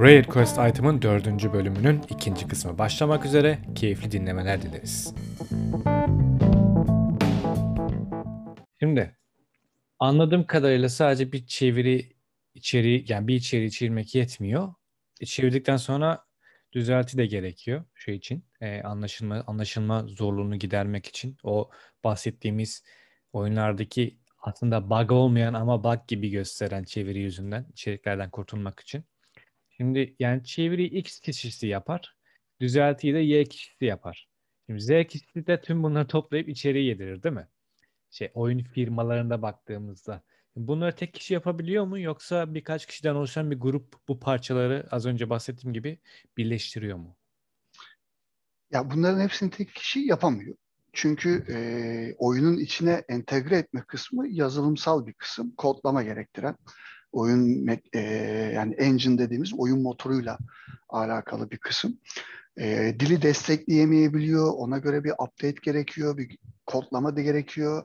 Raid Quest Item'ın dördüncü bölümünün ikinci kısmı başlamak üzere. Keyifli dinlemeler dileriz. Şimdi anladığım kadarıyla sadece bir çeviri içeriği yani bir içeriği çevirmek yetmiyor. E, çevirdikten sonra düzelti de gerekiyor şey için. E, anlaşılma anlaşılma zorluğunu gidermek için. O bahsettiğimiz oyunlardaki aslında bug olmayan ama bug gibi gösteren çeviri yüzünden içeriklerden kurtulmak için. Şimdi yani çeviriyi X kişisi yapar. Düzeltiyi de Y kişisi yapar. Şimdi Z kişisi de tüm bunları toplayıp içeriye yedirir değil mi? Şey oyun firmalarında baktığımızda. Bunları tek kişi yapabiliyor mu yoksa birkaç kişiden oluşan bir grup bu parçaları az önce bahsettiğim gibi birleştiriyor mu? Ya bunların hepsini tek kişi yapamıyor. Çünkü e, oyunun içine entegre etme kısmı yazılımsal bir kısım, kodlama gerektiren oyun e, yani engine dediğimiz oyun motoruyla alakalı bir kısım. E, dili destekleyemeyebiliyor, ona göre bir update gerekiyor, bir kodlama da gerekiyor.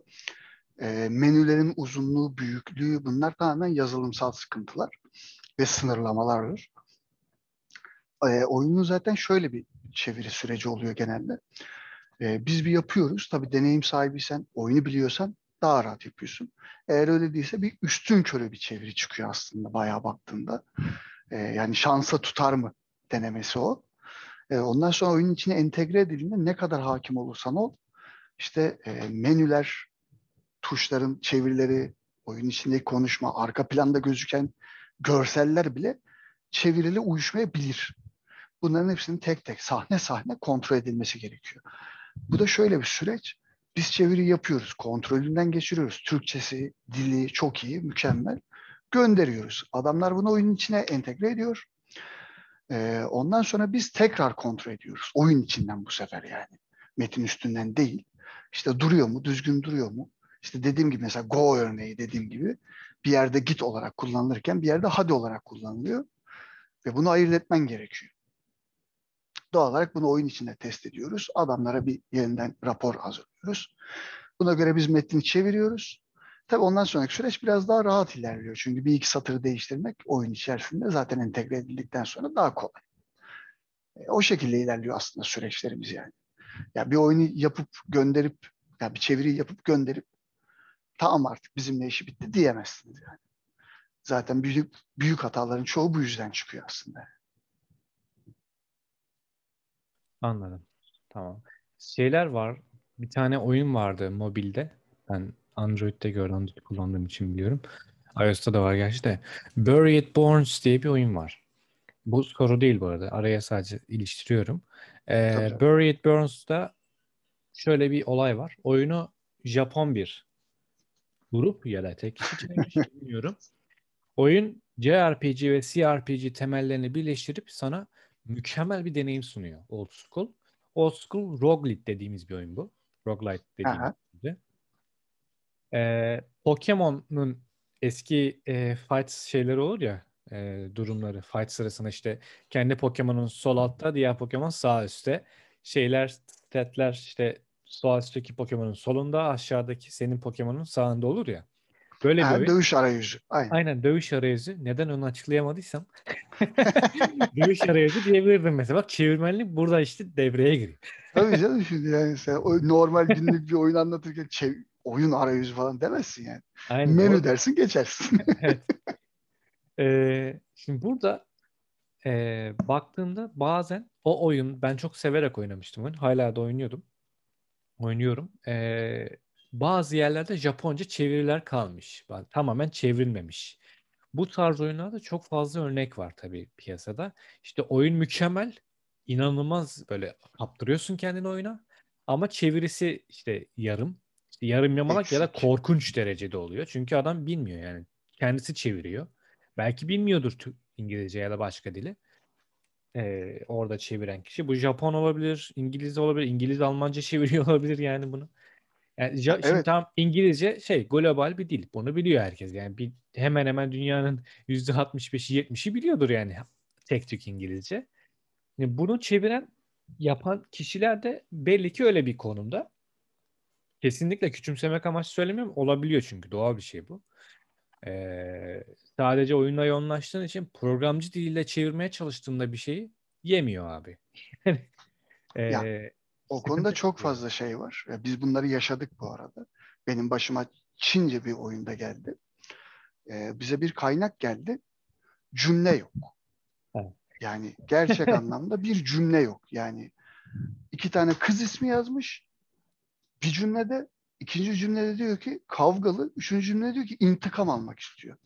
E, menülerin uzunluğu, büyüklüğü bunlar tamamen yazılımsal sıkıntılar ve sınırlamalardır. E, oyunun zaten şöyle bir çeviri süreci oluyor genelde. E, biz bir yapıyoruz. Tabii deneyim sahibiysen, oyunu biliyorsan daha rahat yapıyorsun. Eğer öyle değilse bir üstün körü bir çeviri çıkıyor aslında bayağı baktığında. E, yani şansa tutar mı denemesi o. E, ondan sonra oyunun içine entegre edildiğinde ne kadar hakim olursan ol, işte e, menüler, tuşların çevirileri, oyun içindeki konuşma, arka planda gözüken görseller bile çevirili uyuşmayabilir. Bunların hepsinin tek tek sahne sahne kontrol edilmesi gerekiyor. Bu da şöyle bir süreç. Biz çeviri yapıyoruz, kontrolünden geçiriyoruz. Türkçesi, dili çok iyi, mükemmel. Gönderiyoruz. Adamlar bunu oyunun içine entegre ediyor. Ee, ondan sonra biz tekrar kontrol ediyoruz. Oyun içinden bu sefer yani. Metin üstünden değil. İşte duruyor mu, düzgün duruyor mu? İşte dediğim gibi mesela go örneği dediğim gibi bir yerde git olarak kullanılırken bir yerde hadi olarak kullanılıyor. Ve bunu ayırt etmen gerekiyor. Doğal olarak bunu oyun içinde test ediyoruz. Adamlara bir yeniden rapor hazırlıyoruz. Buna göre biz metni çeviriyoruz. Tabii ondan sonraki süreç biraz daha rahat ilerliyor. Çünkü bir iki satırı değiştirmek oyun içerisinde zaten entegre edildikten sonra daha kolay. E, o şekilde ilerliyor aslında süreçlerimiz yani. Ya bir oyunu yapıp gönderip ya bir çeviri yapıp gönderip tamam artık bizimle işi bitti diyemezsiniz yani. Zaten büyük büyük hataların çoğu bu yüzden çıkıyor aslında. Anladım. Tamam. Şeyler var. Bir tane oyun vardı mobilde. Ben Android'de gördüm. Android kullandığım için biliyorum. iOS'ta da var gerçi de. Bury It Borns diye bir oyun var. Bu soru değil bu arada. Araya sadece iliştiriyorum. Ee, Bury It Burns'da şöyle bir olay var. Oyunu Japon bir grup ya da tek kişi bilmiyorum. Oyun JRPG ve CRPG temellerini birleştirip sana mükemmel bir deneyim sunuyor Old School. Old School Roguelite dediğimiz bir oyun bu. Roguelite dediğimiz gibi. Ee, Pokemon'un eski e, fight şeyleri olur ya e, durumları fight sırasında işte kendi Pokemon'un sol altta diğer Pokemon sağ üstte şeyler statler işte sol üstteki Pokemon'un solunda aşağıdaki senin Pokemon'un sağında olur ya. Böyle ha, bir. Dövüş arayüzü. Aynen. Aynen dövüş arayüzü. Neden onu açıklayamadıysam dövüş arayüzü diyebilirdim mesela. Bak çevirmenlik burada işte devreye giriyor. Tabii canım şimdi yani sen o normal günlük bir oyun anlatırken çev oyun arayüzü falan demezsin yani. Aynen, Menü o... dersin geçersin. evet. Ee, şimdi burada e, baktığımda bazen o oyun ben çok severek oynamıştım oyun. Hala da oynuyordum. Oynuyorum. Ee, bazı yerlerde Japonca çeviriler kalmış. Tamamen çevrilmemiş. Bu tarz oyunlarda çok fazla örnek var tabii piyasada. İşte oyun mükemmel, inanılmaz böyle kaptırıyorsun kendini oyuna. Ama çevirisi işte yarım, işte yarım yamalak ya da korkunç derecede oluyor. Çünkü adam bilmiyor yani. Kendisi çeviriyor. Belki bilmiyordur İngilizce ya da başka dili. Ee, orada çeviren kişi. Bu Japon olabilir, İngiliz olabilir, İngiliz Almanca çeviriyor olabilir yani bunu. Yani ja, evet. şimdi tam İngilizce şey global bir dil. Bunu biliyor herkes. Yani bir hemen hemen dünyanın %65'i 70'i biliyordur yani tek tük İngilizce. Yani bunu çeviren yapan kişiler de belli ki öyle bir konumda. Kesinlikle küçümsemek amaçlı söylemiyorum. Olabiliyor çünkü doğal bir şey bu. Ee, sadece oyunla yoğunlaştığın için programcı diliyle çevirmeye çalıştığında bir şeyi yemiyor abi. ee, ya, o konuda çok fazla şey var. Biz bunları yaşadık bu arada. Benim başıma Çince bir oyunda geldi. Ee, bize bir kaynak geldi. Cümle yok. Evet. Yani gerçek anlamda bir cümle yok. Yani iki tane kız ismi yazmış. Bir cümlede, ikinci cümlede diyor ki kavgalı, üçüncü cümlede diyor ki intikam almak istiyor.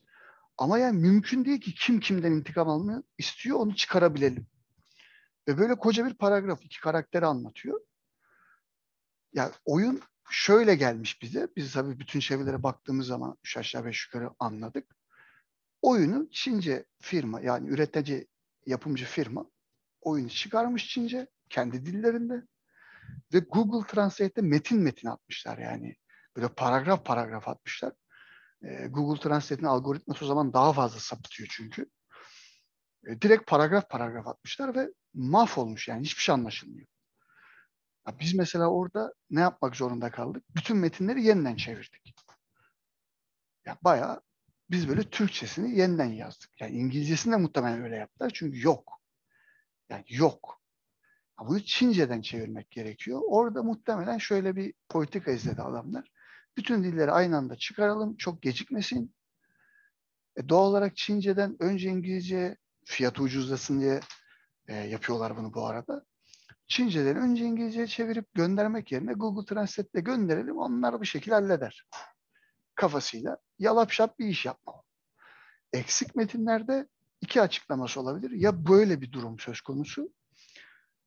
Ama yani mümkün değil ki kim kimden intikam almak istiyor onu çıkarabilelim. Ve böyle koca bir paragraf iki karakteri anlatıyor. Ya oyun şöyle gelmiş bize. Biz tabii bütün çevirelere baktığımız zaman üç aşağı beş yukarı anladık. Oyunu Çince firma yani üretici yapımcı firma oyunu çıkarmış Çince kendi dillerinde ve Google Translate'te metin metin atmışlar yani. Böyle paragraf paragraf atmışlar. Ee, Google Translate'in algoritması o zaman daha fazla sapıtıyor çünkü. Ee, direkt paragraf paragraf atmışlar ve mahvolmuş yani hiçbir şey anlaşılmıyor. Ya biz mesela orada ne yapmak zorunda kaldık? Bütün metinleri yeniden çevirdik. Ya bayağı biz böyle Türkçesini yeniden yazdık. Yani İngilizcesini de muhtemelen öyle yaptılar çünkü yok. Yani yok. Bunu Çince'den çevirmek gerekiyor. Orada muhtemelen şöyle bir politika izledi adamlar. Bütün dilleri aynı anda çıkaralım, çok gecikmesin. E doğal olarak Çince'den önce İngilizce fiyatı ucuzlasın diye e, yapıyorlar bunu bu arada. Çince'den önce İngilizce'ye çevirip göndermek yerine Google Translate'le gönderelim. Onlar bir şekilde halleder. Kafasıyla yalap şap bir iş yapma. Eksik metinlerde iki açıklaması olabilir. Ya böyle bir durum söz konusu.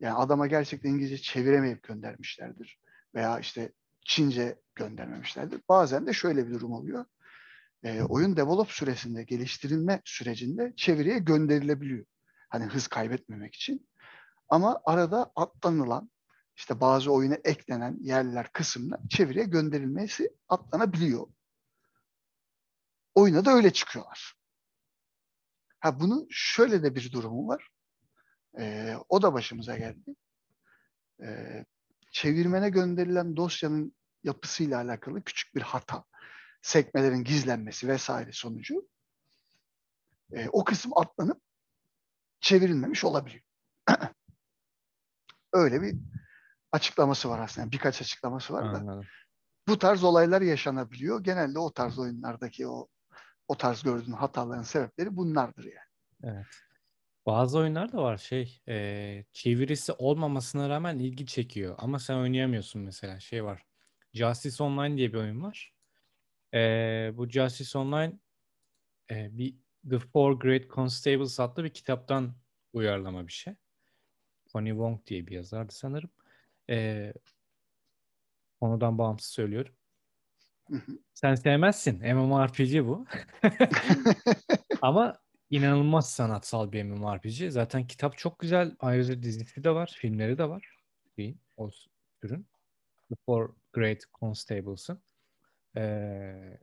Yani adama gerçekten İngilizce çeviremeyip göndermişlerdir. Veya işte Çince göndermemişlerdir. Bazen de şöyle bir durum oluyor. E, oyun develop süresinde, geliştirilme sürecinde çeviriye gönderilebiliyor. Hani hız kaybetmemek için. Ama arada atlanılan, işte bazı oyuna eklenen yerler, kısımlar çeviriye gönderilmesi atlanabiliyor. Oyuna da öyle çıkıyorlar. Ha bunun şöyle de bir durumu var. Ee, o da başımıza geldi. Ee, çevirmene gönderilen dosyanın yapısıyla alakalı küçük bir hata, sekmelerin gizlenmesi vesaire sonucu e, o kısım atlanıp çevrilmemiş olabiliyor. Öyle bir açıklaması var aslında. Birkaç açıklaması var Anladım. da. Bu tarz olaylar yaşanabiliyor. Genelde o tarz oyunlardaki o o tarz gördüğün hataların sebepleri bunlardır yani. Evet. Bazı oyunlar da var şey e, çevirisi olmamasına rağmen ilgi çekiyor ama sen oynayamıyorsun mesela şey var. Justice Online diye bir oyun var. E, bu Justice Online e, bir The Four Great Constables adlı bir kitaptan uyarlama bir şey. Tony Wong diye bir yazardı sanırım. E, konudan bağımsız söylüyorum. Sen sevmezsin. MMORPG bu. Ama inanılmaz sanatsal bir MMORPG. Zaten kitap çok güzel. Ayrıca dizisi de var. Filmleri de var. Bir, o türün. The Four Great Constables'ın. Ee,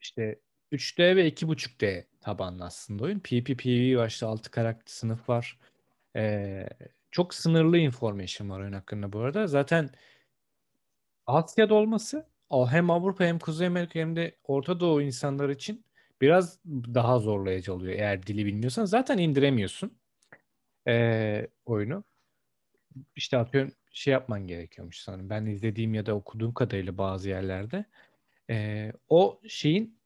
işte 3D ve 2.5D tabanlı aslında oyun. PPPV var. İşte 6 karakter sınıf var. Ee, çok sınırlı information var oyun hakkında bu arada. Zaten Asya'da olması hem Avrupa hem Kuzey Amerika hem de Orta Doğu insanlar için biraz daha zorlayıcı oluyor. Eğer dili bilmiyorsan zaten indiremiyorsun ee, oyunu. İşte atıyorum şey yapman gerekiyormuş sanırım. Ben izlediğim ya da okuduğum kadarıyla bazı yerlerde ee, o şeyin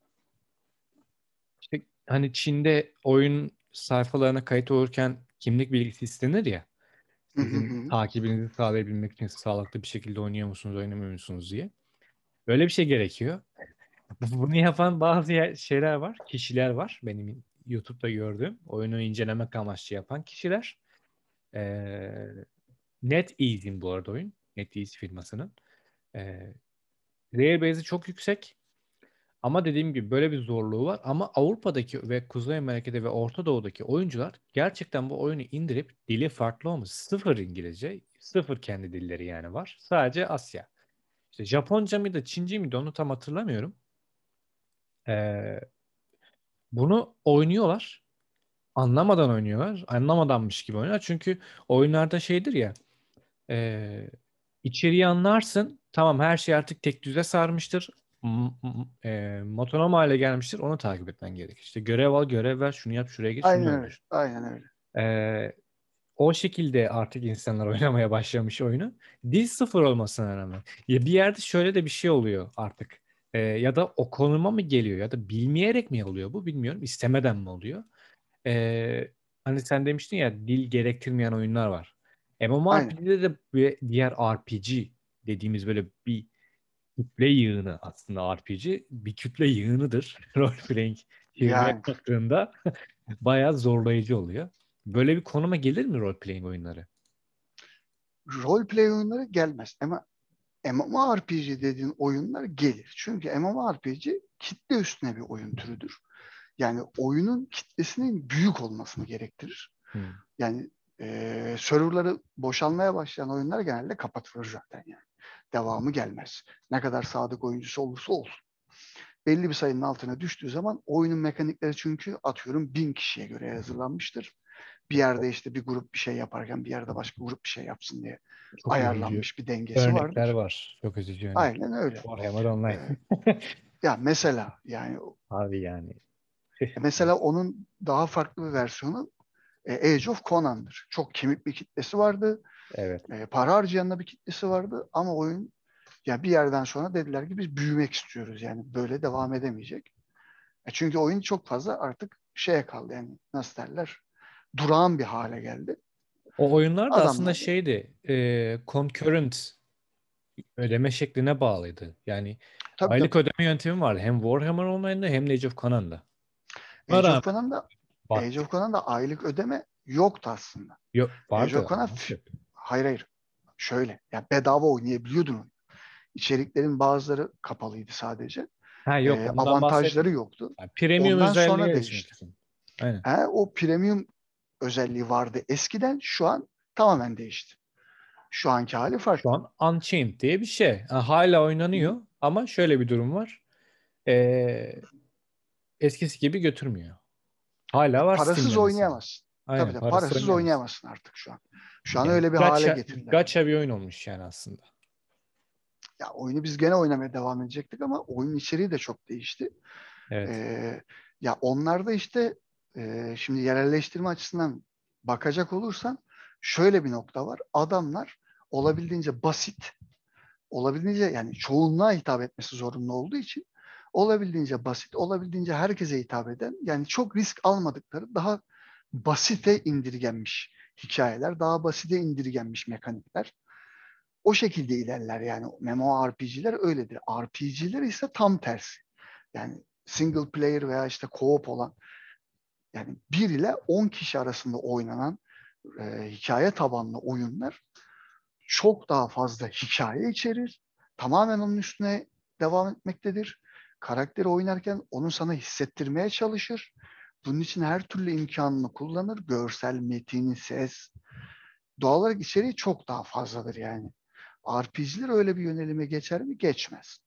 hani Çin'de oyun sayfalarına kayıt olurken kimlik bilgisi istenir ya. Sizin takibinizi sağlayabilmek için sağlıklı bir şekilde oynuyor musunuz, oynamıyor musunuz diye. Böyle bir şey gerekiyor. Bunu yapan bazı şeyler var, kişiler var. Benim YouTube'da gördüğüm oyunu incelemek amaçlı yapan kişiler. Ee, NetEase'in bu arada oyun. NetEase firmasının. Ee, base'i çok yüksek. Ama dediğim gibi böyle bir zorluğu var. Ama Avrupa'daki ve Kuzey Amerika'da ve Orta Doğu'daki oyuncular gerçekten bu oyunu indirip dili farklı olmuş. Sıfır İngilizce, sıfır kendi dilleri yani var. Sadece Asya. İşte Japonca mıydı, Çince miydi onu tam hatırlamıyorum. Ee, bunu oynuyorlar. Anlamadan oynuyorlar. Anlamadanmış gibi oynuyorlar. Çünkü oyunlarda şeydir ya e, içeriği anlarsın. Tamam her şey artık tek düze sarmıştır. E, motonom hale gelmiştir. Onu takip etmen gerekir. İşte görev al, görev ver, şunu yap, şuraya git, şunu Aynen öyle. öldür. Aynen öyle. Ee, o şekilde artık insanlar oynamaya başlamış oyunu. Dil sıfır olmasına rağmen. Ya bir yerde şöyle de bir şey oluyor artık. Ee, ya da o konuma mı geliyor ya da bilmeyerek mi oluyor bu bilmiyorum. İstemeden mi oluyor? Ee, hani sen demiştin ya dil gerektirmeyen oyunlar var. MMORPG'de de bir diğer RPG dediğimiz böyle bir kütle yığını aslında RPG. Bir kütle yığınıdır. Role playing çevirmeye Yani kalktığında bayağı zorlayıcı oluyor. Böyle bir konuma gelir mi role playing oyunları? role play oyunları gelmez ama MMORPG dediğin oyunlar gelir. Çünkü MMORPG kitle üstüne bir oyun türüdür. Yani oyunun kitlesinin büyük olmasını gerektirir. Hmm. Yani e, serverları boşalmaya başlayan oyunlar genelde kapatılır zaten yani. Devamı gelmez. Ne kadar sadık oyuncusu olursa olsun. Belli bir sayının altına düştüğü zaman oyunun mekanikleri çünkü atıyorum bin kişiye göre hazırlanmıştır. Bir yerde işte bir grup bir şey yaparken bir yerde başka grup bir şey yapsın diye Çok ayarlanmış bir üzücü dengesi örnekler vardır. var. Çok üzücü örnek. Aynen öyle. Warhammer Online. Ya mesela yani Abi yani. mesela onun daha farklı bir versiyonu e, Age of Conan'dır. Çok kemik bir kitlesi vardı. Evet. E, para harcayan da bir kitlesi vardı ama oyun ya bir yerden sonra dediler ki biz büyümek istiyoruz. Yani böyle devam edemeyecek. E, çünkü oyun çok fazla artık şeye kaldı yani nasıl derler durağan bir hale geldi. O oyunlar da Adamlar- aslında şeydi. E, concurrent ödeme şekline bağlıydı. Yani Tabii aylık tabii. ödeme yöntemi vardı. Hem Warhammer Online'da hem Age of Conan'da. Age of Conan'da Age of Conan'da aylık ödeme yoktu aslında. yok, vardı. Age of Conan? Hayır hayır. Şöyle. Ya bedava oynayabiliyordun. İçeriklerin bazıları kapalıydı sadece. Ha yok. Ee, avantajları yoktu. Yani premium Ondan sonra özelliği değişti. düşünüyorsun. Aynen. Ha, o premium özelliği vardı eskiden. Şu an tamamen değişti. Şu anki hali farklı. Şu an Unchained diye bir şey. Ha, hala oynanıyor ama şöyle bir durum var. Ee, eskisi gibi götürmüyor. Hala var Parasız oynayamazsın. Aynen, Tabii tabii. parasız Parasız oynayamazsın. artık şu an. Şu an Yani öyle bir gacha, hale getirdiler. gacha bir oyun olmuş yani aslında. Ya oyunu biz gene oynamaya devam edecektik ama oyun içeriği de çok değişti. Evet. Ee, ya onlarda işte e, şimdi yerelleştirme açısından bakacak olursan şöyle bir nokta var. Adamlar olabildiğince basit, olabildiğince yani çoğunluğa hitap etmesi zorunlu olduğu için olabildiğince basit, olabildiğince herkese hitap eden yani çok risk almadıkları daha basite indirgenmiş hikayeler, daha basite indirgenmiş mekanikler. O şekilde ilerler yani MMORPG'ler öyledir. RPG'ler ise tam tersi. Yani single player veya işte co-op olan yani 1 ile 10 kişi arasında oynanan e, hikaye tabanlı oyunlar çok daha fazla hikaye içerir. Tamamen onun üstüne devam etmektedir. Karakteri oynarken onu sana hissettirmeye çalışır. Bunun için her türlü imkanını kullanır. Görsel, metin, ses. Doğal olarak içeriği çok daha fazladır yani. RPG'ler öyle bir yönelime geçer mi? Geçmez.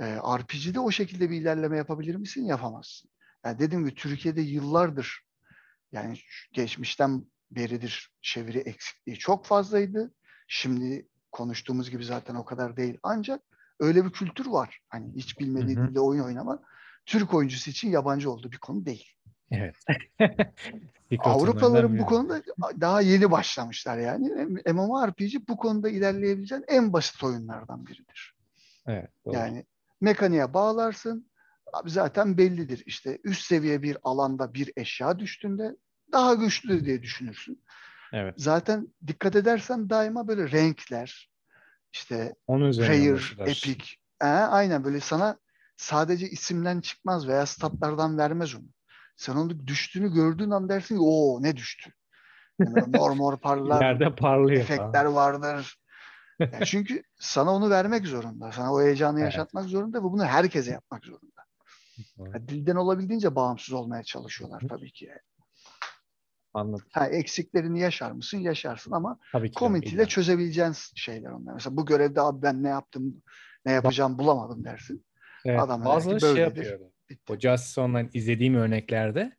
Ee, RPG'de o şekilde bir ilerleme yapabilir misin? Yapamazsın. Yani dediğim gibi Türkiye'de yıllardır yani geçmişten beridir çeviri eksikliği çok fazlaydı. Şimdi konuştuğumuz gibi zaten o kadar değil. Ancak öyle bir kültür var. Hani hiç bilmediği dilde oyun oynama Türk oyuncusu için yabancı olduğu bir konu değil. Evet. Avrupalıların bu konuda daha yeni başlamışlar yani. MMORPG bu konuda ilerleyebileceğin en basit oyunlardan biridir. Evet, doğru. Yani mekaniğe bağlarsın. Abi zaten bellidir. İşte üst seviye bir alanda bir eşya düştüğünde daha güçlü diye düşünürsün. Evet. Zaten dikkat edersen daima böyle renkler, işte Onun rare, epic. Ee, aynen böyle sana sadece isimden çıkmaz veya statlardan vermez onu. Sen onu düştüğünü gördüğün an dersin ki o ne düştü. Yani mor mor parlar, Yerde parlıyor efektler falan. vardır. Yani çünkü sana onu vermek zorunda. Sana o heyecanı Evet. yaşatmak zorunda ve bunu herkese yapmak zorunda. Yani dilden olabildiğince bağımsız olmaya çalışıyorlar tabii ki. Anladım. Ha, eksiklerini yaşar mısın? Yaşarsın ama Tabii ki. community ile illa. çözebileceğin şeyler onlar. Mesela bu görevde abi ben ne yaptım, ne yapacağım bulamadım dersin. Evet, Adam bazıları şey böyledir. yapıyor. O Online izlediğim örneklerde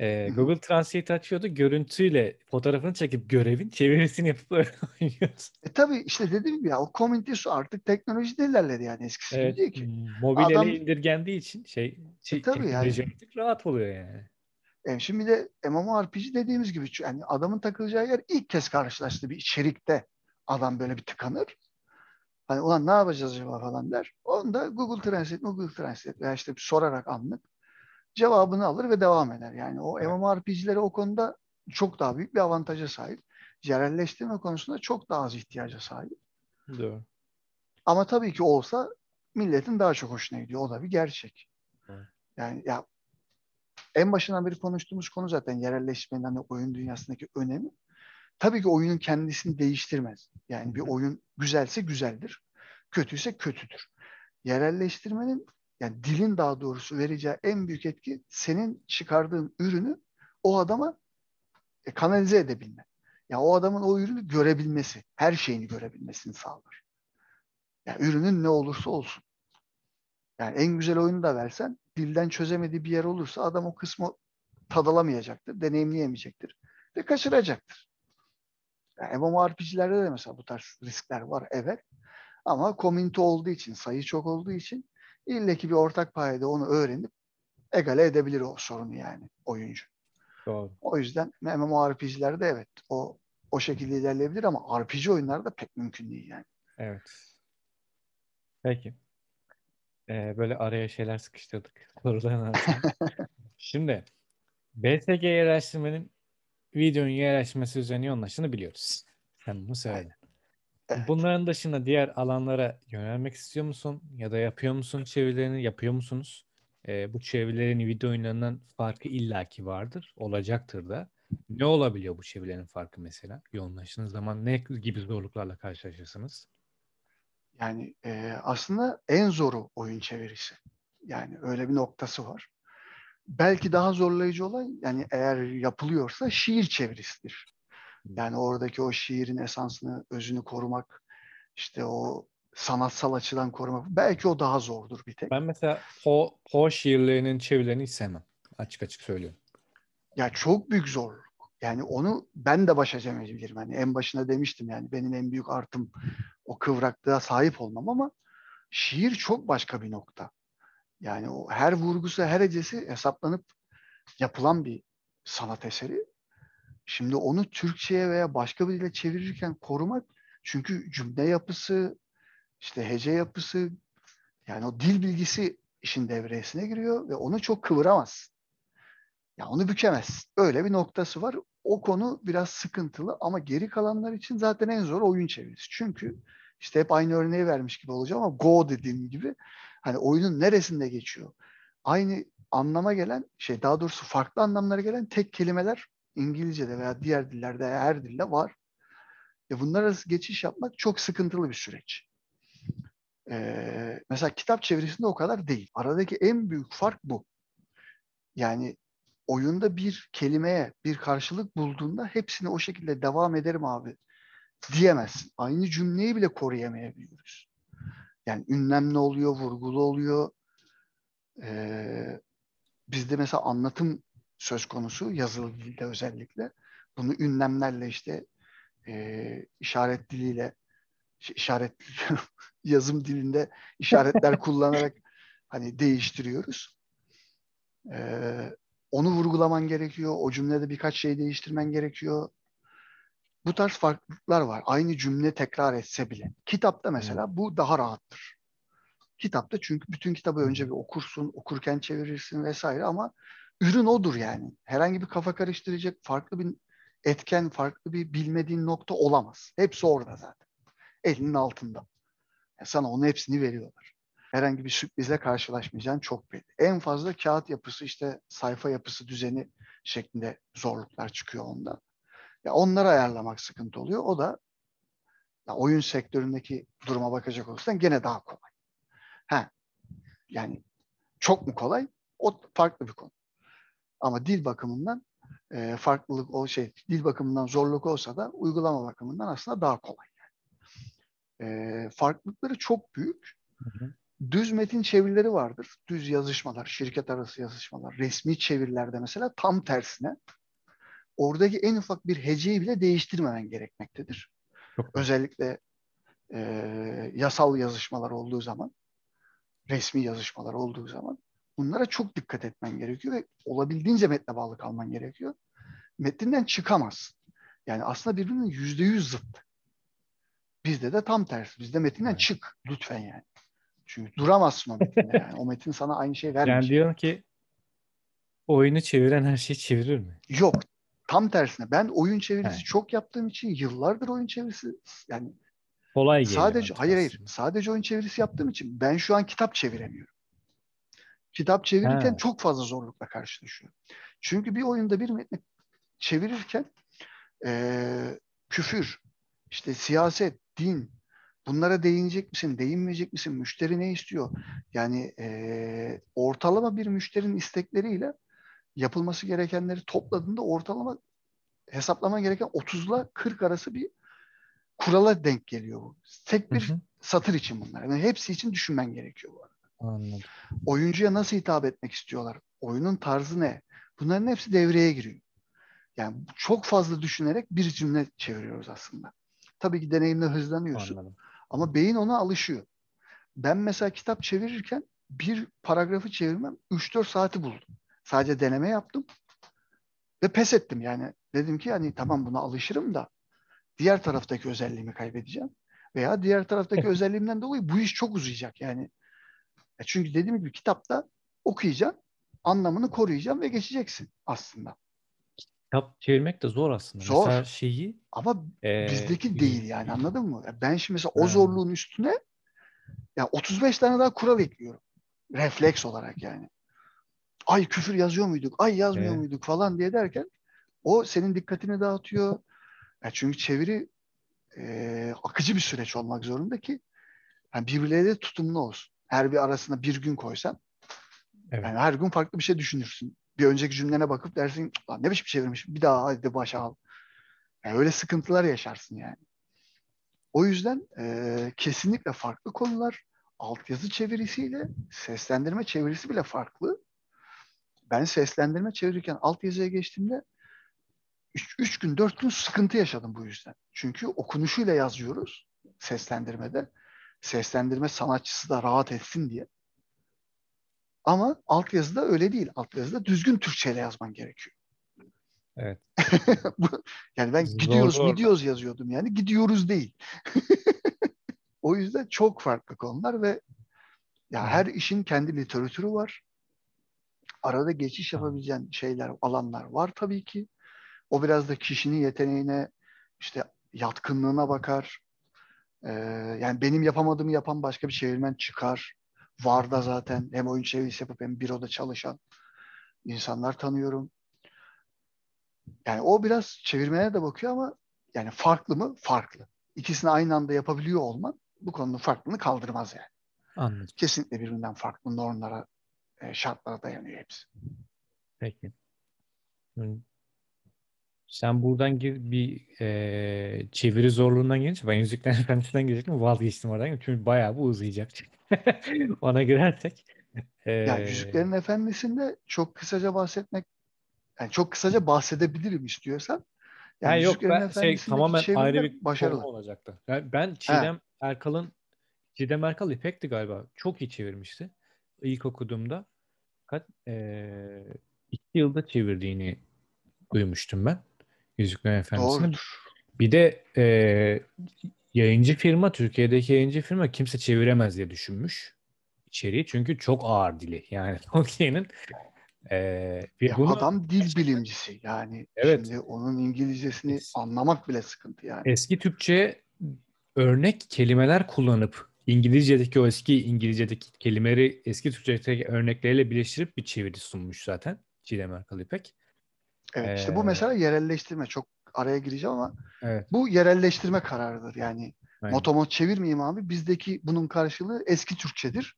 Ee, Google Translate açıyordu. Görüntüyle fotoğrafını çekip görevin çevirisini yapıp oynuyorsun. E tabii işte dediğim gibi ya o komünite artık teknoloji de ilerledi yani eskisi Evet, gibi değil ki. mobil Adam- indirgendiği için şey, şey tabii yani. rahat oluyor yani. E şimdi de MMORPG dediğimiz gibi yani adamın takılacağı yer ilk kez karşılaştığı bir içerikte adam böyle bir tıkanır. Hani ulan ne yapacağız acaba falan der. Onu da Google Translate, Google Translate veya işte sorarak anlık cevabını alır ve devam eder. Yani o. MMORPG'lere o konuda çok daha büyük bir avantaja sahip. Yerelleştirme konusunda çok daha az ihtiyaca sahip. Doğru. Ama tabii ki olsa milletin daha çok hoşuna gidiyor. O da bir gerçek. Evet. Yani ya en başından beri konuştuğumuz konu zaten yerelleşmenin hani oyun dünyasındaki önemi. Tabii ki oyunun kendisini değiştirmez. Yani bir oyun güzelse güzeldir. Kötüyse kötüdür. Yerelleştirmenin yani dilin daha doğrusu vereceği en büyük etki senin çıkardığın ürünü o adama e, kanalize edebilme. Yani o adamın o ürünü görebilmesi, her şeyini görebilmesini sağlar. Yani ürünün ne olursa olsun. Yani en güzel oyunu da versen dilden çözemediği bir yer olursa adam o kısmı tadalamayacaktır, deneyimleyemeyecektir ve kaçıracaktır. Yani MMORPG'lerde de mesela bu tarz riskler var evet. Ama komünite olduğu için, sayı çok olduğu için ille ki bir ortak payda onu öğrenip egale edebilir o sorunu yani oyuncu. Doğru. O yüzden MMORPG'lerde evet o o şekilde ilerleyebilir ama RPG oyunlarda pek mümkün değil yani. Evet. Peki. Ee, böyle araya şeyler sıkıştırdık. Soruların. Şimdi BSG yerleştirmenin videonun yerleştirmesi üzerine yoğunlaştığını biliyoruz. Sen bunu söyle. Evet. Bunların dışında diğer alanlara yönelmek istiyor musun? Ya da yapıyor musun çevirilerini? Yapıyor musunuz? Ee, bu çevirilerin video oyunlarından farkı illaki vardır. Olacaktır da. Ne olabiliyor bu çevirilerin farkı mesela? Yoğunlaştığınız zaman ne gibi zorluklarla karşılaşırsınız? Yani e, aslında en zoru oyun çevirisi. Yani öyle bir noktası var. Belki daha zorlayıcı olan yani eğer yapılıyorsa şiir çevirisidir. Yani oradaki o şiirin esansını, özünü korumak, işte o sanatsal açıdan korumak. Belki o daha zordur bir tek. Ben mesela Poe, Poe şiirlerinin çevirilerini hiç sevmem. Açık açık söylüyorum. Ya çok büyük zorluk. Yani onu ben de baş edemeyebilirim. Hani en başına demiştim yani benim en büyük artım o kıvraklığa sahip olmam ama şiir çok başka bir nokta. Yani o her vurgusu, her hecesi hesaplanıp yapılan bir sanat eseri. Şimdi onu Türkçe'ye veya başka bir dile çevirirken korumak çünkü cümle yapısı, işte hece yapısı, yani o dil bilgisi işin devresine giriyor ve onu çok kıvıramaz. Ya onu bükemez. Öyle bir noktası var. O konu biraz sıkıntılı ama geri kalanlar için zaten en zor oyun çevirisi. Çünkü işte hep aynı örneği vermiş gibi olacağım ama Go dediğim gibi hani oyunun neresinde geçiyor? Aynı anlama gelen şey daha doğrusu farklı anlamlara gelen tek kelimeler İngilizce'de veya diğer dillerde her dilde var. E bunlar arası geçiş yapmak çok sıkıntılı bir süreç. Ee, mesela kitap çevirisinde o kadar değil. Aradaki en büyük fark bu. Yani oyunda bir kelimeye bir karşılık bulduğunda hepsini o şekilde devam ederim abi diyemezsin. Aynı cümleyi bile koruyamayabiliyoruz. Yani ünlem ne oluyor, vurgulu oluyor. Ee, bizde mesela anlatım söz konusu yazılı dilde özellikle. Bunu ünlemlerle işte e, işaret diliyle işaret yazım dilinde işaretler kullanarak hani değiştiriyoruz. Ee, onu vurgulaman gerekiyor. O cümlede birkaç şey değiştirmen gerekiyor. Bu tarz farklılıklar var. Aynı cümle tekrar etse bile. Kitapta mesela bu daha rahattır. Kitapta çünkü bütün kitabı önce bir okursun, okurken çevirirsin vesaire ama ürün odur yani. Herhangi bir kafa karıştıracak farklı bir etken, farklı bir bilmediğin nokta olamaz. Hepsi orada zaten. Elinin altında. Yani sana onun hepsini veriyorlar. Herhangi bir sürprizle karşılaşmayacağın çok belli. En fazla kağıt yapısı işte sayfa yapısı düzeni şeklinde zorluklar çıkıyor onda. Ya onları ayarlamak sıkıntı oluyor. O da ya oyun sektöründeki duruma bakacak olursan gene daha kolay. Ha, yani çok mu kolay? O farklı bir konu. Ama dil bakımından e, farklılık o şey dil bakımından zorluk olsa da uygulama bakımından aslında daha kolay. Yani. E, farklılıkları çok büyük. Hı hı. düz metin çevirileri vardır. Düz yazışmalar, şirket arası yazışmalar, resmi çevirilerde mesela tam tersine oradaki en ufak bir heceyi bile değiştirmemen gerekmektedir. Çok Özellikle e, yasal yazışmalar olduğu zaman, resmi yazışmalar olduğu zaman bunlara çok dikkat etmen gerekiyor ve olabildiğince metne bağlı kalman gerekiyor. Metinden çıkamazsın. Yani aslında birbirinin yüzde yüz zıt. Bizde de tam tersi. Bizde metinden Evet. çık lütfen yani. Çünkü duramazsın o metinde yani. O metin sana aynı şey Yani vermeyecek. diyorum ki oyunu çeviren her şeyi çevirir mi? Yok. Tam tersine. Ben oyun çevirisi He. çok yaptığım için yıllardır oyun çevirisi yani Kolay geliyor sadece hayır hayır sadece oyun çevirisi yaptığım için ben şu an kitap çeviremiyorum. Kitap çevirirken Ha. çok fazla zorlukla karşılaşıyorum. Çünkü bir oyunda bir metni çevirirken eee, küfür, işte siyaset, din bunlara değinecek misin, değinmeyecek misin, müşteri ne istiyor? Yani eee, ortalama bir müşterinin istekleriyle yapılması gerekenleri topladığında ortalama hesaplama gereken 30'la 40 arası bir kurala denk geliyor bu. Tek Hı bir hı. satır için bunlar. Yani hepsi için düşünmen gerekiyor bu arada. Anladım. Oyuncuya nasıl hitap etmek istiyorlar? Oyunun tarzı ne? Bunların hepsi devreye giriyor. Yani çok fazla düşünerek bir cümle çeviriyoruz aslında. Tabii ki deneyimle hızlanıyorsun Anladım. ama beyin ona alışıyor. Ben mesela kitap çevirirken bir paragrafı çevirmem 3-4 saati buldum. Sadece deneme yaptım ve pes ettim yani. Dedim ki hani tamam buna alışırım da diğer taraftaki özelliğimi kaybedeceğim. Veya diğer taraftaki özelliğimden dolayı bu iş çok uzayacak yani. Ya Çünkü dediğim gibi kitapta okuyacaksın, anlamını koruyacaksın ve geçeceksin aslında. Kitap çevirmek de zor aslında. Zor. Mesela şeyi Ama e, bizdeki değil yani anladın mı? Ya Ben şimdi mesela o zorluğun üstüne ya 35 tane daha kural ekliyorum. Refleks olarak yani. Ay küfür yazıyor muyduk? Ay yazmıyor Evet. muyduk falan diye derken o senin dikkatini dağıtıyor. Ya çünkü çeviri e, akıcı bir süreç olmak zorunda ki yani birbirleriyle tutumlu olsun. Her bir arasına bir gün koysan Evet. yani her gün farklı bir şey düşünürsün. Bir önceki cümlene bakıp dersin ne biçim çevirmiş bir daha hadi başa al. Yani öyle sıkıntılar yaşarsın yani. O yüzden e, kesinlikle farklı konular. Altyazı çevirisiyle seslendirme çevirisi bile farklı. Ben seslendirme çevirirken altyazıya geçtiğimde 3 gün 4 gün sıkıntı yaşadım bu yüzden. Çünkü okunuşuyla yazıyoruz seslendirmede. Seslendirme sanatçısı da rahat etsin diye. Ama altyazıda öyle değil. Altyazıda düzgün Türkçeyle yazman gerekiyor. Evet. Yani ben Zorlu gidiyoruz orada. gidiyoruz yazıyordum yani gidiyoruz değil. o yüzden çok farklı konular ve ya her işin kendi literatürü var. Arada geçiş yapabileceğin şeyler, alanlar var tabii ki. O biraz da kişinin yeteneğine, işte yatkınlığına bakar. Ee, yani benim yapamadığımı yapan başka bir çevirmen çıkar. Var da zaten hem oyun çevirisi yapıp hem büroda çalışan insanlar tanıyorum. Yani o biraz çevirmene de bakıyor ama yani farklı mı? Farklı. İkisini aynı anda yapabiliyor olman bu konunun farklılığını kaldırmaz yani. Anladım. Kesinlikle birbirinden farklı normlara, şartlara dayanıyor hepsi. Peki. Sen buradan gir bir e, çeviri zorluğundan gelince ben Yüzüklerin Efendisi'nden girecektim vazgeçtim oradan. Çünkü bayağı bu uzayacak. Ona girersek. E, Ya Yüzüklerin Efendisi'nde çok kısaca bahsetmek, yani çok kısaca bahsedebilirim istiyorsan. Yani ha yok ben şey tamamen ayrı bir başarılı. olacaktı. Ben, ben Çiğdem Erkal'ın Çiğdem Erkal İpek'ti galiba. Çok iyi çevirmişti. İlk okuduğumda kaç e, iki yılda çevirdiğini duymuştum ben. Yüzüklerin Efendisi'ni. Doğrudur. Bir de e, yayıncı firma, Türkiye'deki yayıncı firma kimse çeviremez diye düşünmüş içeriği. Çünkü çok ağır dili. Yani Tolkien'in e, ve Ya bunu adam dil bilimcisi yani. Evet. Şimdi onun İngilizcesini Es- anlamak bile sıkıntı yani. eski Türkçe örnek kelimeler kullanıp İngilizce'deki o eski İngilizce'deki kelimeleri eski Türkçe'deki örnekleriyle birleştirip bir çeviri sunmuş zaten Çiğdem Erkal İpek. Evet işte bu Ee, mesela yerelleştirme. Çok araya gireceğim ama Evet. bu yerelleştirme kararıdır. Yani aynen. motomot çevirmeyeyim abi. Bizdeki bunun karşılığı eski Türkçedir.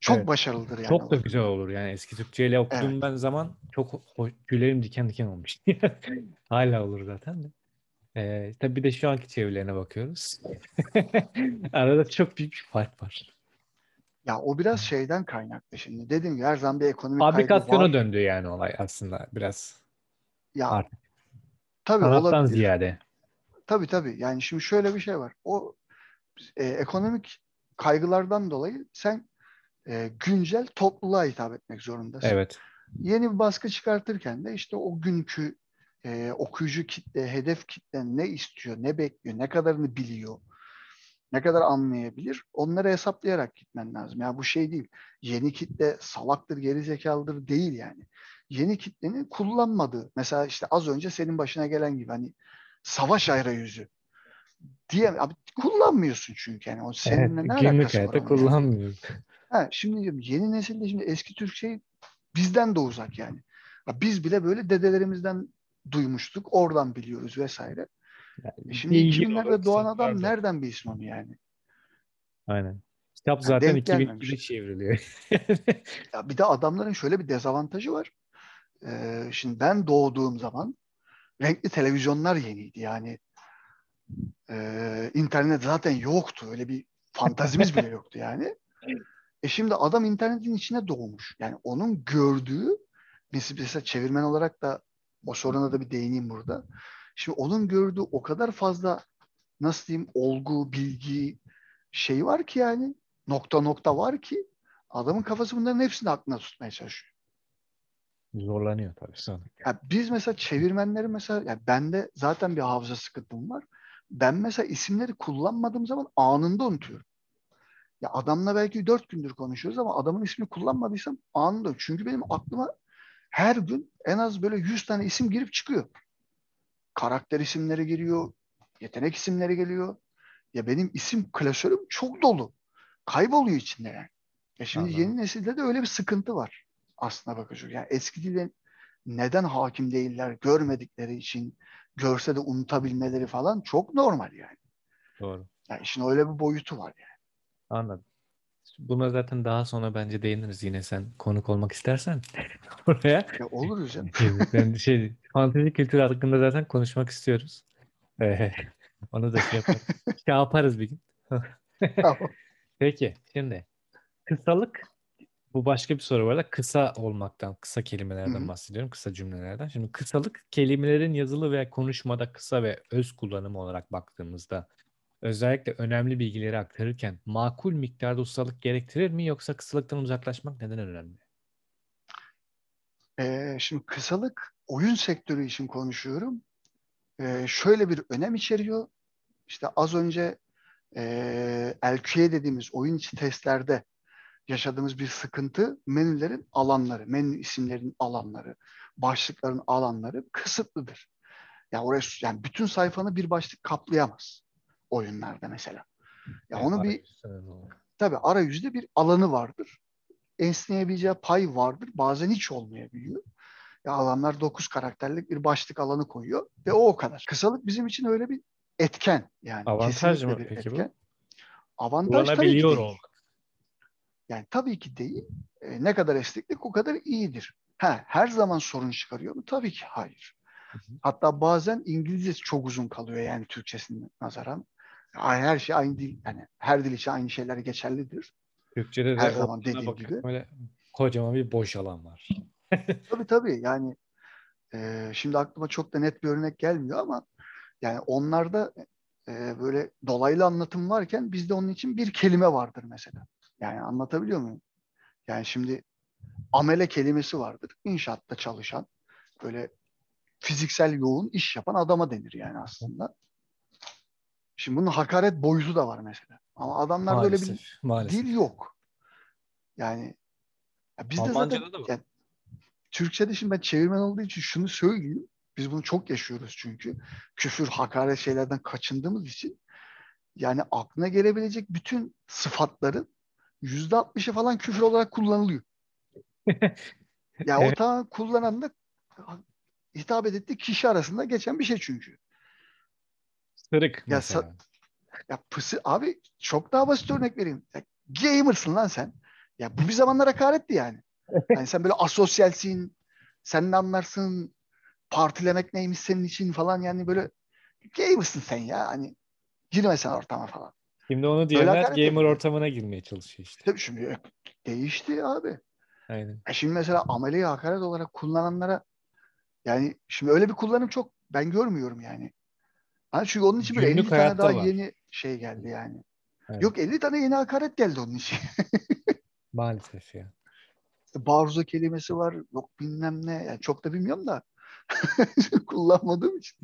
Çok Evet. başarılıdır yani. Çok da güzel olur yani eski Türkçe ile okuduğum Evet. ben zaman çok tüylerim diken diken olmuş. Hala olur zaten de. Ee, tabii bir de şu anki çevirilerine bakıyoruz. Arada çok büyük bir fark var. Ya o biraz şeyden kaynaklı şimdi. Dedim ya her zaman bir ekonomik Fabrikasyona kaygı var. döndü yani olay aslında biraz. Ya Artık tabii sanattan olabilir. ziyade. Tabii tabii. Yani şimdi şöyle bir şey var. O e, ekonomik kaygılardan dolayı sen e, güncel topluluğa hitap etmek zorundasın. Evet. Yeni bir baskı çıkartırken de işte o günkü e, okuyucu kitle, hedef kitle ne istiyor, ne bekliyor, ne kadarını biliyor, ne kadar anlayabilir onları hesaplayarak gitmen lazım. Ya bu şey değil. Yeni kitle salaktır, gerizekalıdır değil yani. Yeni kitlenin kullanmadığı. Mesela işte az önce senin başına gelen gibi hani savaş arayüzü diye abi kullanmıyorsun çünkü yani o seninle Evet, ne alakası var yani? kullanmıyoruz. Ha, şimdi diyorum, yeni nesilde şimdi eski Türkçe bizden de uzak yani. Ya Biz bile böyle dedelerimizden duymuştuk. Oradan biliyoruz vesaire. E şimdi Bilgi 2000'lerde olarak doğan adam sınıflarda. nereden bilsin onu yani? Aynen. Kitap Yani zaten denk 2002'de gelmemiş. çevriliyor. Ya bir de adamların şöyle bir dezavantajı var. Ee, şimdi ben doğduğum zaman renkli televizyonlar yeniydi. Yani e, internet zaten yoktu. Öyle bir fantazimiz bile yoktu yani. E şimdi adam internetin içine doğmuş. Yani onun gördüğü mesela çevirmen olarak da o soruna da bir değineyim burada. Şimdi onun gördüğü o kadar fazla nasıl diyeyim olgu, bilgi şey var ki yani nokta nokta var ki adamın kafası bunların hepsini aklına tutmaya çalışıyor. Zorlanıyor tabii sonra. Ya biz mesela çevirmenleri mesela ya bende zaten bir hafıza sıkıntım var. Ben mesela isimleri kullanmadığım zaman anında unutuyorum. Ya adamla belki dört gündür konuşuyoruz ama adamın ismini kullanmadıysam anında. Çünkü benim aklıma her gün en az böyle 100 tane isim girip çıkıyor. Karakter isimleri giriyor, yetenek isimleri geliyor. Ya benim isim klasörüm çok dolu. Kayboluyor içinde yani. Ya şimdi Anladım. yeni nesilde de öyle bir sıkıntı var aslına bakacak. Yani eski dile neden hakim değiller görmedikleri için görse de unutabilmeleri falan çok normal yani. Doğru. Yani işin öyle bir boyutu var yani. Anladım. Buna zaten daha sonra bence değiniriz yine sen konuk olmak istersen buraya. Ya olur canım. Ben şey, fantezi kültürü hakkında zaten konuşmak istiyoruz. Ee, onu da şey yaparız. Şey yaparız bir gün. Tamam. Peki şimdi kısalık bu başka bir soru var da kısa olmaktan, kısa kelimelerden Hı hı. bahsediyorum, kısa cümlelerden. Şimdi kısalık kelimelerin yazılı veya konuşmada kısa ve öz kullanımı olarak baktığımızda özellikle önemli bilgileri aktarırken makul miktarda ustalık gerektirir mi yoksa kısalıktan uzaklaşmak neden önemli? Ee, şimdi kısalık oyun sektörü için konuşuyorum. Ee, şöyle bir önem içeriyor. İşte az önce e, LQA dediğimiz oyun içi testlerde yaşadığımız bir sıkıntı menülerin alanları, menü isimlerin alanları, başlıkların alanları kısıtlıdır. Yani oraya yani bütün sayfanı bir başlık kaplayamaz oyunlarda mesela. Ya onu bir tabii arayüzde bir alanı vardır. Esneyebileceği pay vardır. Bazen hiç olmayabiliyor. Ya alanlar 9 karakterlik bir başlık alanı koyuyor ve o o kadar. Kısalık bizim için öyle bir etken yani. Avantaj mı bir peki bu? etken. Avantaj tabii ki değil. olmak. Yani tabii ki değil. E, ne kadar esneklik o kadar iyidir. Ha, her zaman sorun çıkarıyor mu? Tabii ki hayır. Hatta bazen İngilizcesi çok uzun kalıyor yani Türkçesine nazaran. Her şey aynı dil, yani her dil için aynı şeyler geçerlidir. Türkçe'de Her de zaman ortasına dediğim bakıyorum gibi. böyle kocaman bir boş alan var. Tabii tabii yani e, şimdi aklıma çok da net bir örnek gelmiyor ama yani onlarda e, böyle dolaylı anlatım varken bizde onun için bir kelime vardır mesela. Yani anlatabiliyor muyum? Yani şimdi amele kelimesi vardır. İnşaatta çalışan böyle fiziksel yoğun iş yapan adama denir yani aslında. Şimdi bunun hakaret boyutu da var mesela. Ama adamlarda öyle bir Maalesef. dil yok. Yani ya bizde zaten Almanca'da da var. yani, Türkçe'de şimdi ben çevirmen olduğu için şunu söyleyeyim. Biz bunu çok yaşıyoruz çünkü. Küfür, hakaret şeylerden kaçındığımız için yani aklına gelebilecek bütün sıfatların yüzde altmışı falan küfür olarak kullanılıyor. Ya o Evet. ta kullananla hitap ettiği kişi arasında geçen bir şey çünkü. Sırık Ya, mesela. Ya pısı abi çok daha basit örnek vereyim. Ya, gamersın lan sen. Ya bu bir zamanlar hakaretti yani. Yani sen böyle asosyalsin, sen ne anlarsın, partilemek neymiş senin için falan yani böyle gamersın sen ya. Hani girme sen ortama falan. Şimdi onu diyenler gamer ortamına girmeye çalışıyor işte. Tabii şimdi değişti abi. Aynen. E şimdi mesela ameliye hakaret olarak kullananlara yani şimdi öyle bir kullanım çok ben görmüyorum yani. Hani çünkü onun için böyle 50 tane daha var. yeni şey geldi yani. Evet. Yok 50 tane yeni hakaret geldi onun için. Maalesef ya. Barzo kelimesi var. Yok bilmem ne. Yani çok da bilmiyorum da. kullanmadığım için.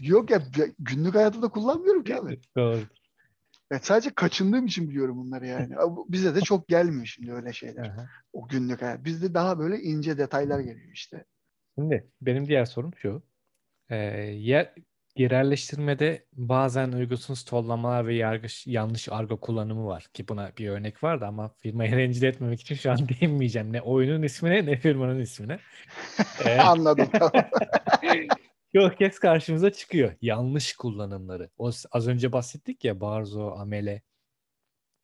Yok ya günlük hayatımda kullanmıyorum ki abi. Doğru. Evet, sadece kaçındığım için biliyorum bunları yani. Bize de çok gelmiyor şimdi öyle şeyler. Aha. O günlük hayat. Bizde daha böyle ince detaylar geliyor işte. Şimdi benim diğer sorum şu. Ee, yer, yerelleştirmede bazen uygunsuz tollamalar ve yargış, yanlış argo kullanımı var. Ki buna bir örnek vardı ama firmayı rencide etmemek için şu an değinmeyeceğim. Ne oyunun ismine ne firmanın ismine. Ee, Anladım. Çok kez karşımıza çıkıyor. Yanlış kullanımları. O az önce bahsettik ya Barzo, Amele.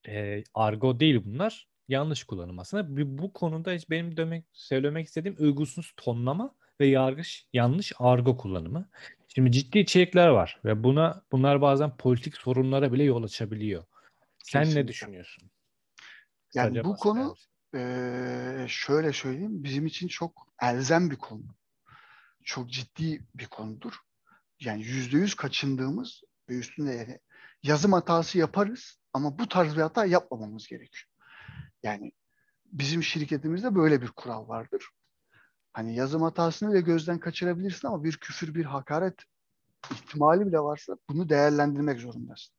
E, argo değil bunlar. Yanlış kullanım aslında. Bu konuda hiç benim demek, söylemek istediğim uygunsuz tonlama ve yargış yanlış argo kullanımı. Şimdi ciddi içerikler var ve buna bunlar bazen politik sorunlara bile yol açabiliyor. Sen Kesinlikle. ne düşünüyorsun? Yani Sadece bu konu e, şöyle söyleyeyim bizim için çok elzem bir konu çok ciddi bir konudur. Yani yüzde yüz kaçındığımız ve üstünde yani yazım hatası yaparız ama bu tarz bir hata yapmamamız gerekiyor. Yani bizim şirketimizde böyle bir kural vardır. Hani yazım hatasını bile gözden kaçırabilirsin ama bir küfür, bir hakaret ihtimali bile varsa bunu değerlendirmek zorundasın.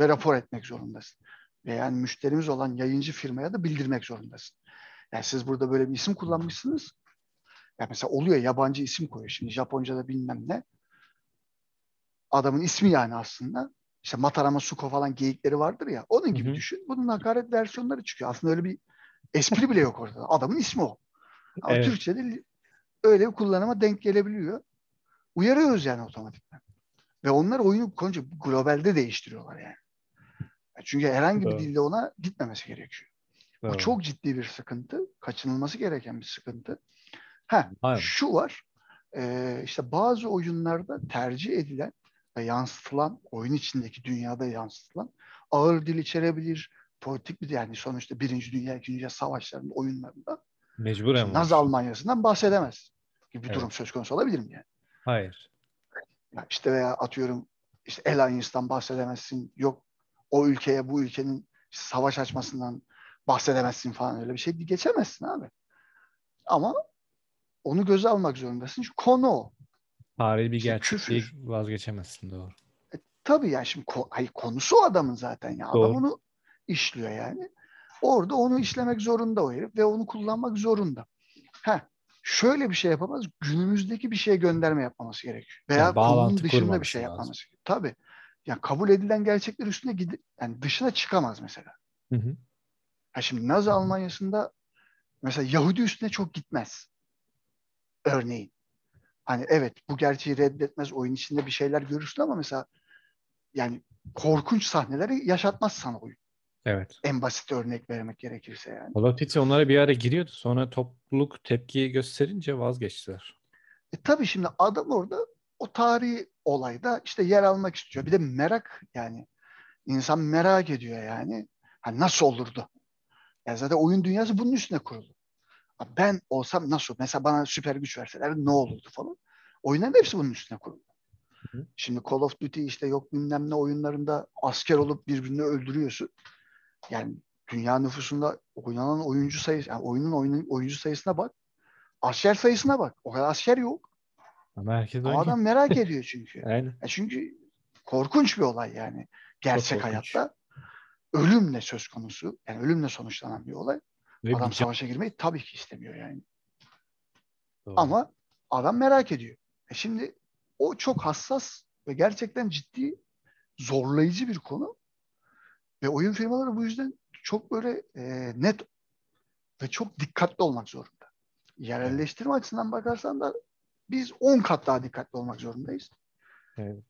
Ve rapor etmek zorundasın. Ve yani müşterimiz olan yayıncı firmaya da bildirmek zorundasın. Yani siz burada böyle bir isim kullanmışsınız. Ya mesela oluyor yabancı isim koyuyor. Şimdi Japonca'da bilmem ne. Adamın ismi yani aslında. İşte Matarama Suko falan geyikleri vardır ya. Onun gibi Hı-hı. düşün. Bunun hakaret versiyonları çıkıyor. Aslında öyle bir espri bile yok orada. Adamın ismi o. Ama evet. Türkçe'de öyle bir kullanıma denk gelebiliyor. Uyarıyoruz yani otomatikten. Ve onlar oyunu konunca globalde değiştiriyorlar yani. Çünkü herhangi bir dilde ona gitmemesi gerekiyor. Doğru. Bu çok ciddi bir sıkıntı. Kaçınılması gereken bir sıkıntı. Ha, şu var. E, işte bazı oyunlarda tercih edilen ve yansıtılan, oyun içindeki dünyada yansıtılan ağır dil içerebilir, politik bir yani sonuçta Birinci Dünya, İkinci Dünya Savaşlarında oyunlarında Mecburen Naz Almanya'sından bahsedemez gibi bir evet. durum söz konusu olabilir mi yani? Hayır. Ya işte veya atıyorum işte El Alliance'dan bahsedemezsin. Yok o ülkeye bu ülkenin savaş açmasından bahsedemezsin falan öyle bir şey geçemezsin abi. Ama onu göze almak zorundasın. Çünkü konu o. Tarihi bir işte gerçekliği vazgeçemezsin doğru. E, tabii yani şimdi ko- hayır, konusu o adamın zaten ya. Doğru. Adam onu işliyor yani. Orada onu işlemek zorunda o herif ve onu kullanmak zorunda. Heh, şöyle bir şey yapamaz. Günümüzdeki bir şeye gönderme yapmaması gerekiyor. Veya yani konunun dışında bir şey yapmaması gerekiyor. Tabii. Yani kabul edilen gerçekler üstüne gidip yani dışına çıkamaz mesela. Hı hı. Ha şimdi Nazi Almanya'sında mesela Yahudi üstüne çok gitmez. Örneğin. Hani evet bu gerçeği reddetmez oyun içinde bir şeyler görürsün ama mesela yani korkunç sahneleri yaşatmaz sana oyun. Evet. En basit örnek vermek gerekirse yani. Duty onlara bir ara giriyordu. Sonra topluluk tepki gösterince vazgeçtiler. E tabii şimdi adam orada o tarihi olayda işte yer almak istiyor. Bir de merak yani. insan merak ediyor yani. Hani nasıl olurdu? Yani zaten oyun dünyası bunun üstüne kurulu ben olsam nasıl? Mesela bana süper güç verseler ne olurdu falan. Oyunların hepsi bunun üstüne kuruldu. Şimdi Call of Duty işte yok bilmem ne oyunlarında asker olup birbirini öldürüyorsun. Yani dünya nüfusunda oynanan oyuncu sayısı, yani oyunun oyunun oyuncu sayısına bak. Asker sayısına bak. O kadar asker yok. Ama herkes Ama adam merak ediyor çünkü. Aynen. Yani çünkü korkunç bir olay yani. Gerçek hayatta ölümle söz konusu. Yani ölümle sonuçlanan bir olay. Ve adam savaşa girmeyi tabii ki istemiyor yani. Doğru. Ama adam merak ediyor. E şimdi o çok hassas ve gerçekten ciddi zorlayıcı bir konu. Ve oyun firmaları bu yüzden çok böyle e, net ve çok dikkatli olmak zorunda. Yerelleştirme evet. açısından bakarsan da biz 10 kat daha dikkatli olmak zorundayız. Evet.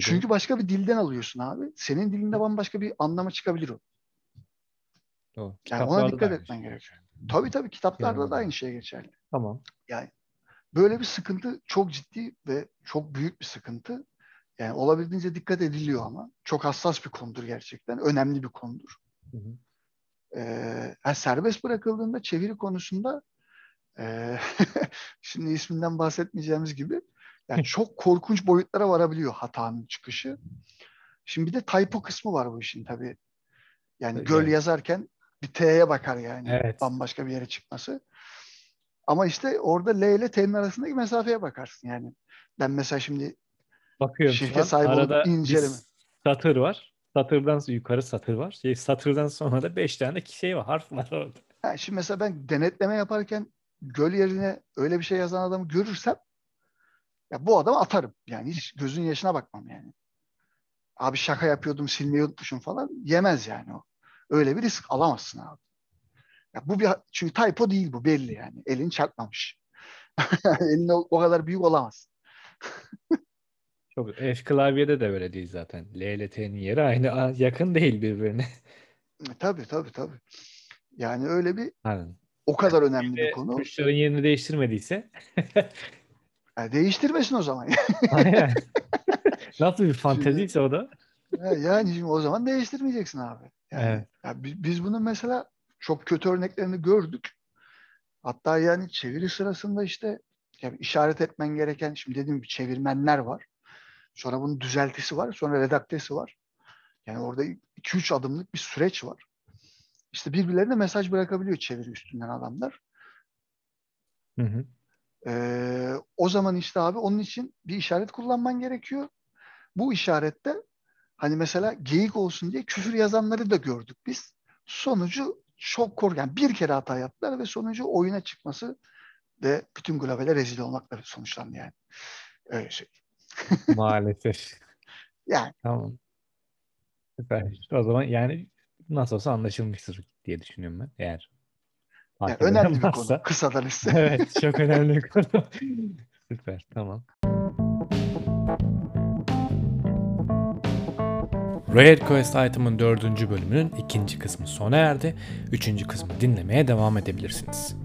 Çünkü başka bir dilden alıyorsun abi. Senin dilinde bambaşka bir anlama çıkabilir o. Doğru. Yani ona dikkat etmen şey. gerekiyor. Tabii tabii kitaplarda yani. da aynı şey geçerli. Tamam. Yani böyle bir sıkıntı çok ciddi ve çok büyük bir sıkıntı. Yani olabildiğince dikkat ediliyor ama. Çok hassas bir konudur gerçekten. Önemli bir konudur. Hı hı. Ee, yani serbest bırakıldığında çeviri konusunda e, şimdi isminden bahsetmeyeceğimiz gibi yani çok korkunç boyutlara varabiliyor hatanın çıkışı. Şimdi bir de typo kısmı var bu işin tabii. Yani evet. göl yazarken bir T'ye bakar yani. Evet. Bambaşka bir yere çıkması. Ama işte orada L ile T'nin arasındaki mesafeye bakarsın yani. Ben mesela şimdi Bakıyorum şirket sahibi Arada olup inceleme. satır var. Satırdan yukarı satır var. Şey, satırdan sonra da beş tane şey var. Harf var orada. Ha, şimdi mesela ben denetleme yaparken göl yerine öyle bir şey yazan adamı görürsem ya bu adamı atarım. Yani hiç gözün yaşına bakmam yani. Abi şaka yapıyordum silmeyi unutmuşum falan. Yemez yani o. Öyle bir risk alamazsın abi. Ya bu bir çünkü typo değil bu belli yani. Elin çarpmamış. Elin o, o kadar büyük olamaz. Çok F klavyede de böyle değil zaten. L ile T'nin yeri aynı yakın değil birbirine. E, tabii tabii tabii. Yani öyle bir Aynen. o kadar önemli bir konu. Tuşların yerini değiştirmediyse. yani değiştirmesin o zaman. Aynen. Nasıl bir fanteziyse o da. Yani şimdi o zaman değiştirmeyeceksin abi. Yani, evet. ya biz, biz bunun mesela çok kötü örneklerini gördük. Hatta yani çeviri sırasında işte yani işaret etmen gereken şimdi dediğim gibi çevirmenler var. Sonra bunun düzeltisi var. Sonra redaktesi var. Yani orada 2-3 adımlık bir süreç var. İşte birbirlerine mesaj bırakabiliyor çeviri üstünden adamlar. Hı hı. Ee, o zaman işte abi onun için bir işaret kullanman gerekiyor. Bu işarette hani mesela geyik olsun diye küfür yazanları da gördük biz. Sonucu çok korkunç. Yani bir kere hata yaptılar ve sonucu oyuna çıkması ve bütün globale rezil olmakla sonuçlandı yani. Öyle şey. Maalesef. yani. Tamam. Süper. O zaman yani nasıl olsa anlaşılmıştır diye düşünüyorum ben. Eğer yani önemli bir konu. Kısadan ise. evet. Çok önemli bir konu. Süper. Tamam. Rare Quest Item'ın dördüncü bölümünün ikinci kısmı sona erdi. Üçüncü kısmı dinlemeye devam edebilirsiniz.